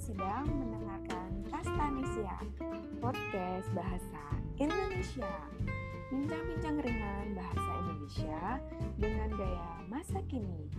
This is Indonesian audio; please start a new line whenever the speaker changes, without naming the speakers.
sedang mendengarkan kastanisia podcast bahasa Indonesia. Bincang-bincang ringan bahasa Indonesia dengan gaya masa kini.